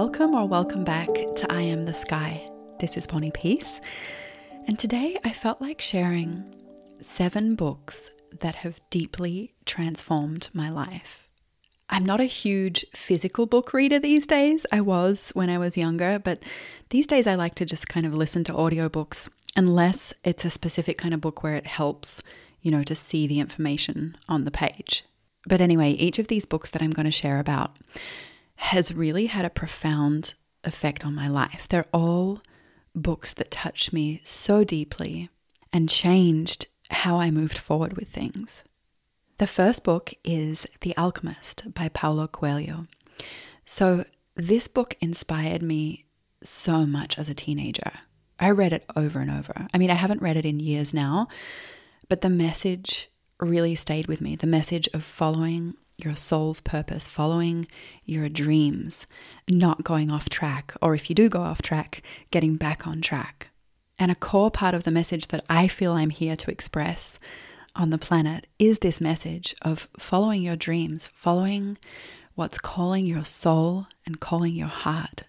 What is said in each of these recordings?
welcome or welcome back to Of Soul and Sky. This is Bonnie Piesse, and today I felt like sharing seven books that have deeply transformed my life. I'm not a huge physical book reader these days. I was when I was younger, but these days I like to just kind of listen to audiobooks unless it's a specific kind of book where it helps, you know, to see the information on the page. But anyway, each of these books that I'm going to share about has really had a profound effect on my life. They're all books that touched me so deeply and changed how I moved forward with things. The first book is The Alchemist by Paulo Coelho. So, this book inspired me so much as a teenager. I read it over and over. I mean, I haven't read it in years now, but the message really stayed with me the message of following your soul's purpose, following your dreams, not going off track, or if you do go off track, getting back on track. And a core part of the message that I feel I'm here to express on the planet is this message of following your dreams, following what's calling your soul and calling your heart.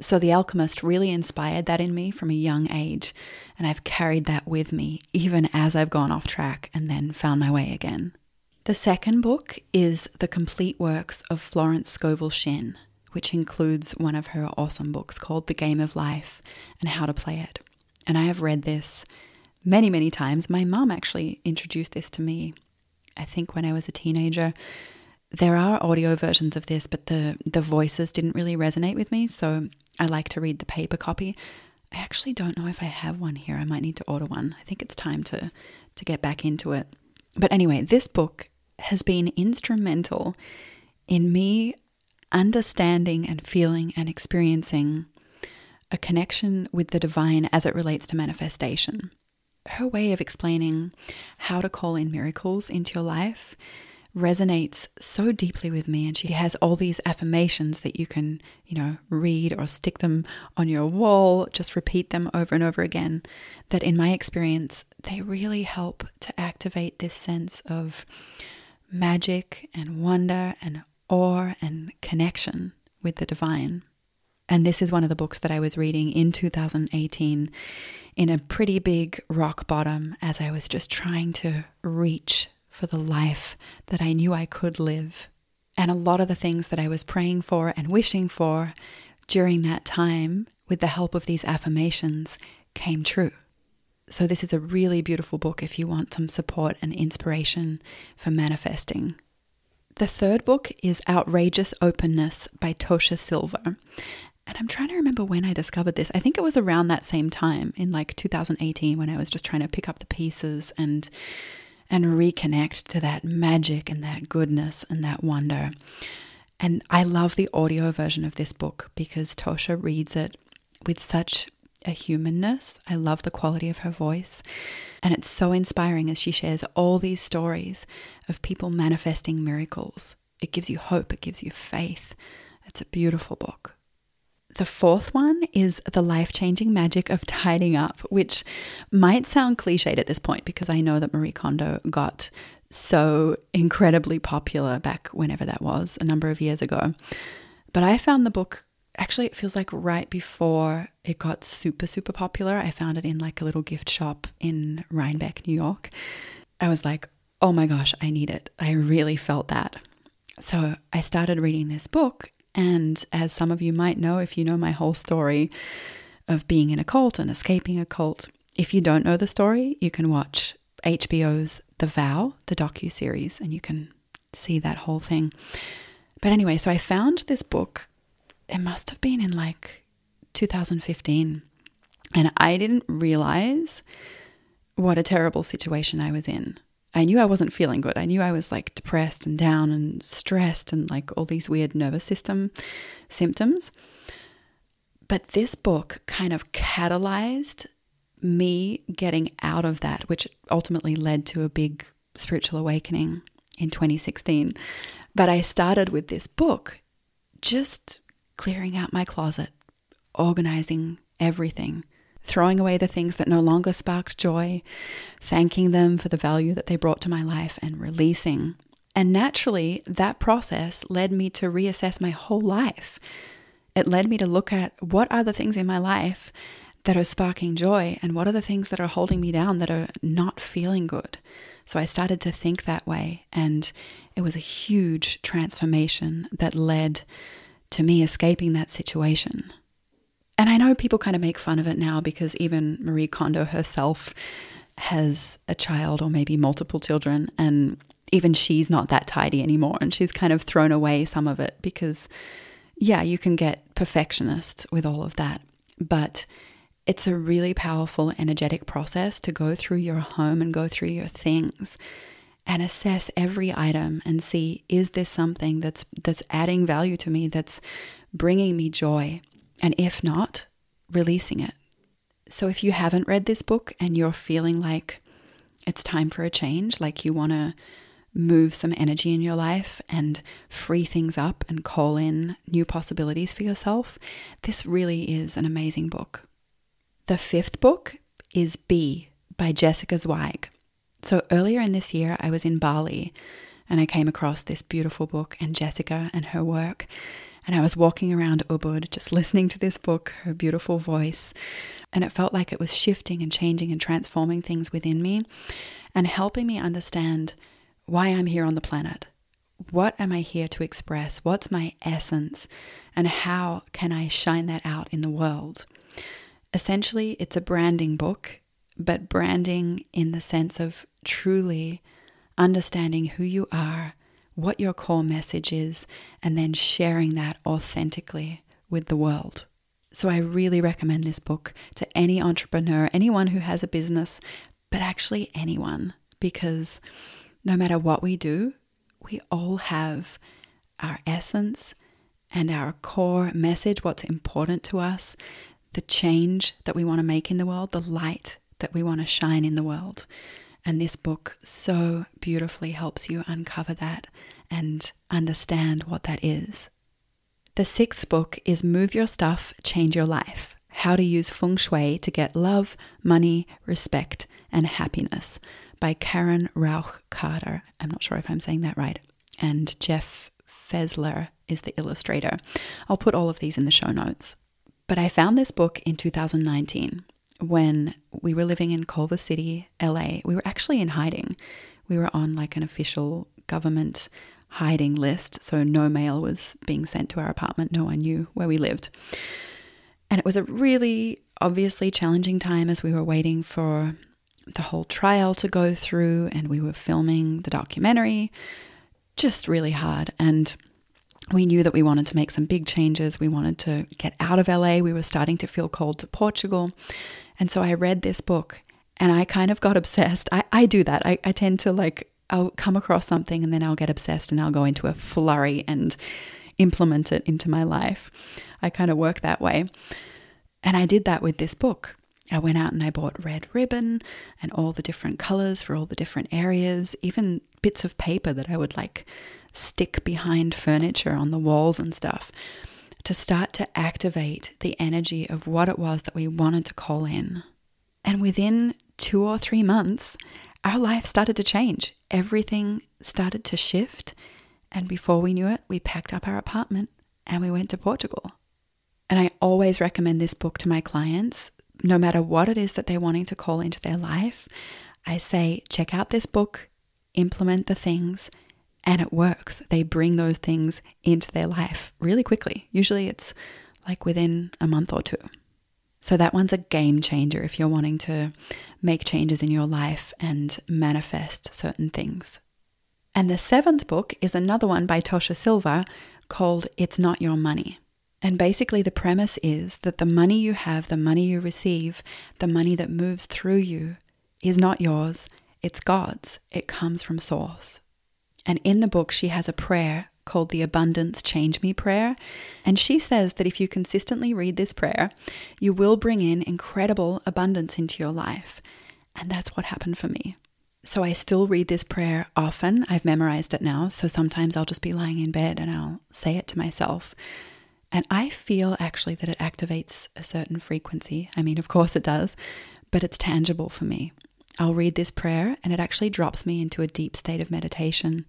So, The Alchemist really inspired that in me from a young age, and I've carried that with me even as I've gone off track and then found my way again. The second book is The Complete Works of Florence Scovel Shinn, which includes one of her awesome books called The Game of Life and How to Play It. And I have read this many, many times. My mom actually introduced this to me, I think, when I was a teenager. There are audio versions of this, but the, the voices didn't really resonate with me, so I like to read the paper copy. I actually don't know if I have one here. I might need to order one. I think it's time to, to get back into it. But anyway, this book has been instrumental in me understanding and feeling and experiencing a connection with the divine as it relates to manifestation. Her way of explaining how to call in miracles into your life resonates so deeply with me and she has all these affirmations that you can, you know, read or stick them on your wall, just repeat them over and over again that in my experience they really help to activate this sense of magic and wonder and awe and connection with the divine. And this is one of the books that I was reading in 2018 in a pretty big rock bottom as I was just trying to reach for the life that I knew I could live. And a lot of the things that I was praying for and wishing for during that time, with the help of these affirmations, came true. So, this is a really beautiful book if you want some support and inspiration for manifesting. The third book is Outrageous Openness by Tosha Silver. And I'm trying to remember when I discovered this. I think it was around that same time in like 2018 when I was just trying to pick up the pieces and and reconnect to that magic and that goodness and that wonder. And I love the audio version of this book because Tosha reads it with such a humanness. I love the quality of her voice. And it's so inspiring as she shares all these stories of people manifesting miracles. It gives you hope, it gives you faith. It's a beautiful book. The fourth one is The Life Changing Magic of Tidying Up, which might sound cliched at this point because I know that Marie Kondo got so incredibly popular back whenever that was, a number of years ago. But I found the book actually, it feels like right before it got super, super popular. I found it in like a little gift shop in Rhinebeck, New York. I was like, oh my gosh, I need it. I really felt that. So I started reading this book. And as some of you might know, if you know my whole story of being in a cult and escaping a cult, if you don't know the story, you can watch HBO's The Vow, the docu series, and you can see that whole thing. But anyway, so I found this book it must have been in like 2015. And I didn't realize what a terrible situation I was in. I knew I wasn't feeling good. I knew I was like depressed and down and stressed and like all these weird nervous system symptoms. But this book kind of catalyzed me getting out of that, which ultimately led to a big spiritual awakening in 2016. But I started with this book just clearing out my closet, organizing everything, throwing away the things that no longer sparked joy, thanking them for the value that they brought to my life, and releasing. And naturally, that process led me to reassess my whole life. it led me to look at what are the things in my life that are sparking joy and what are the things that are holding me down that are not feeling good. So I started to think that way, and it was a huge transformation that led to me escaping that situation. And I know people kind of make fun of it now because even Marie Kondo herself has a child or maybe multiple children, and even she's not that tidy anymore. And she's kind of thrown away some of it because, yeah, you can get perfectionist with all of that. But it's a really powerful, energetic process to go through your home and go through your things and assess every item and see is this something that's that's adding value to me that's bringing me joy? And if not releasing it. So if you haven't read this book and you're feeling like it's time for a change like you want to move some energy in your life and free things up and call in new possibilities for yourself this really is an amazing book. The fifth book is Be by Jessica Zweig. So earlier in this year, I was in Bali and I came across this beautiful book and Jessica and her work. And I was walking around Ubud just listening to this book, her beautiful voice. And it felt like it was shifting and changing and transforming things within me and helping me understand why I'm here on the planet. What am I here to express? What's my essence? And how can I shine that out in the world? Essentially, it's a branding book, but branding in the sense of truly understanding who you are, what your core message is, and then sharing that authentically with the world. So, I really recommend this book to any entrepreneur, anyone who has a business, but actually anyone, because no matter what we do, we all have our essence and our core message, what's important to us, the change that we want to make in the world, the light that we want to shine in the world. And this book so beautifully helps you uncover that and understand what that is. The sixth book is Move Your Stuff, Change Your Life How to Use Feng Shui to Get Love, Money, Respect, and Happiness by Karen Rauch Carter. I'm not sure if I'm saying that right. And Jeff Fessler is the illustrator. I'll put all of these in the show notes. But I found this book in 2019 when we were living in Culver City, LA. We were actually in hiding. We were on like an official government hiding list, so no mail was being sent to our apartment. No one knew where we lived. And it was a really obviously challenging time as we were waiting for the whole trial to go through and we were filming the documentary. Just really hard. And we knew that we wanted to make some big changes. We wanted to get out of LA. We were starting to feel called to Portugal. And so I read this book and I kind of got obsessed. I, I do that. I, I tend to like, I'll come across something and then I'll get obsessed and I'll go into a flurry and implement it into my life. I kind of work that way. And I did that with this book. I went out and I bought red ribbon and all the different colors for all the different areas, even bits of paper that I would like stick behind furniture on the walls and stuff to start to activate the energy of what it was that we wanted to call in. And within two or three months, our life started to change. Everything started to shift. And before we knew it, we packed up our apartment and we went to Portugal. And I always recommend this book to my clients, no matter what it is that they're wanting to call into their life. I say, check out this book, implement the things, and it works. They bring those things into their life really quickly. Usually it's like within a month or two. So that one's a game changer if you're wanting to make changes in your life and manifest certain things. And the seventh book is another one by Tosha Silver called It's Not Your Money. And basically, the premise is that the money you have, the money you receive, the money that moves through you is not yours, it's God's. It comes from Source. And in the book, she has a prayer called the Abundance Change Me Prayer. And she says that if you consistently read this prayer, you will bring in incredible abundance into your life. And that's what happened for me. So I still read this prayer often. I've memorized it now. So sometimes I'll just be lying in bed and I'll say it to myself. And I feel actually that it activates a certain frequency. I mean, of course it does, but it's tangible for me. I'll read this prayer and it actually drops me into a deep state of meditation.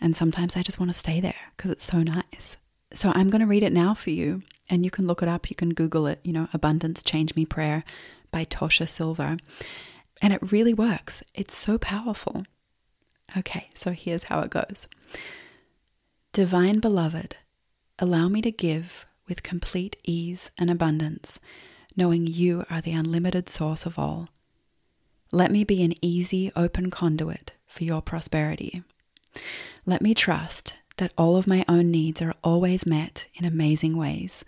And sometimes I just want to stay there because it's so nice. So I'm going to read it now for you. And you can look it up, you can Google it, you know, Abundance Change Me Prayer by Tosha Silver. And it really works. It's so powerful. Okay, so here's how it goes Divine Beloved, allow me to give with complete ease and abundance, knowing you are the unlimited source of all. Let me be an easy, open conduit for your prosperity. Let me trust that all of my own needs are always met in amazing ways,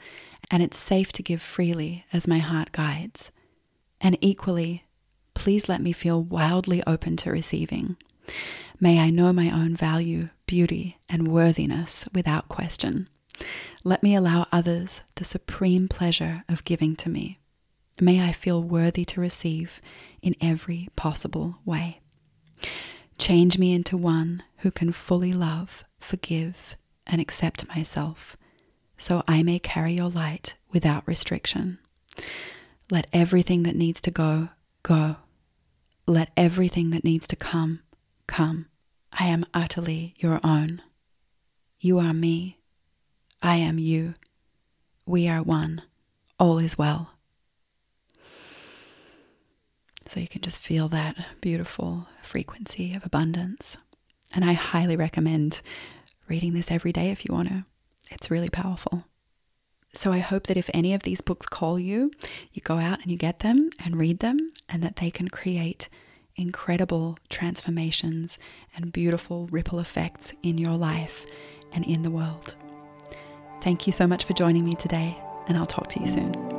and it's safe to give freely as my heart guides. And equally, please let me feel wildly open to receiving. May I know my own value, beauty, and worthiness without question. Let me allow others the supreme pleasure of giving to me. May I feel worthy to receive in every possible way. Change me into one who can fully love, forgive, and accept myself, so I may carry your light without restriction. Let everything that needs to go, go. Let everything that needs to come, come. I am utterly your own. You are me. I am you. We are one. All is well. So you can just feel that beautiful frequency of abundance. And I highly recommend reading this every day if you want to. It's really powerful. So I hope that if any of these books call you, you go out and you get them and read them, and that they can create incredible transformations and beautiful ripple effects in your life and in the world. Thank you so much for joining me today, and I'll talk to you soon.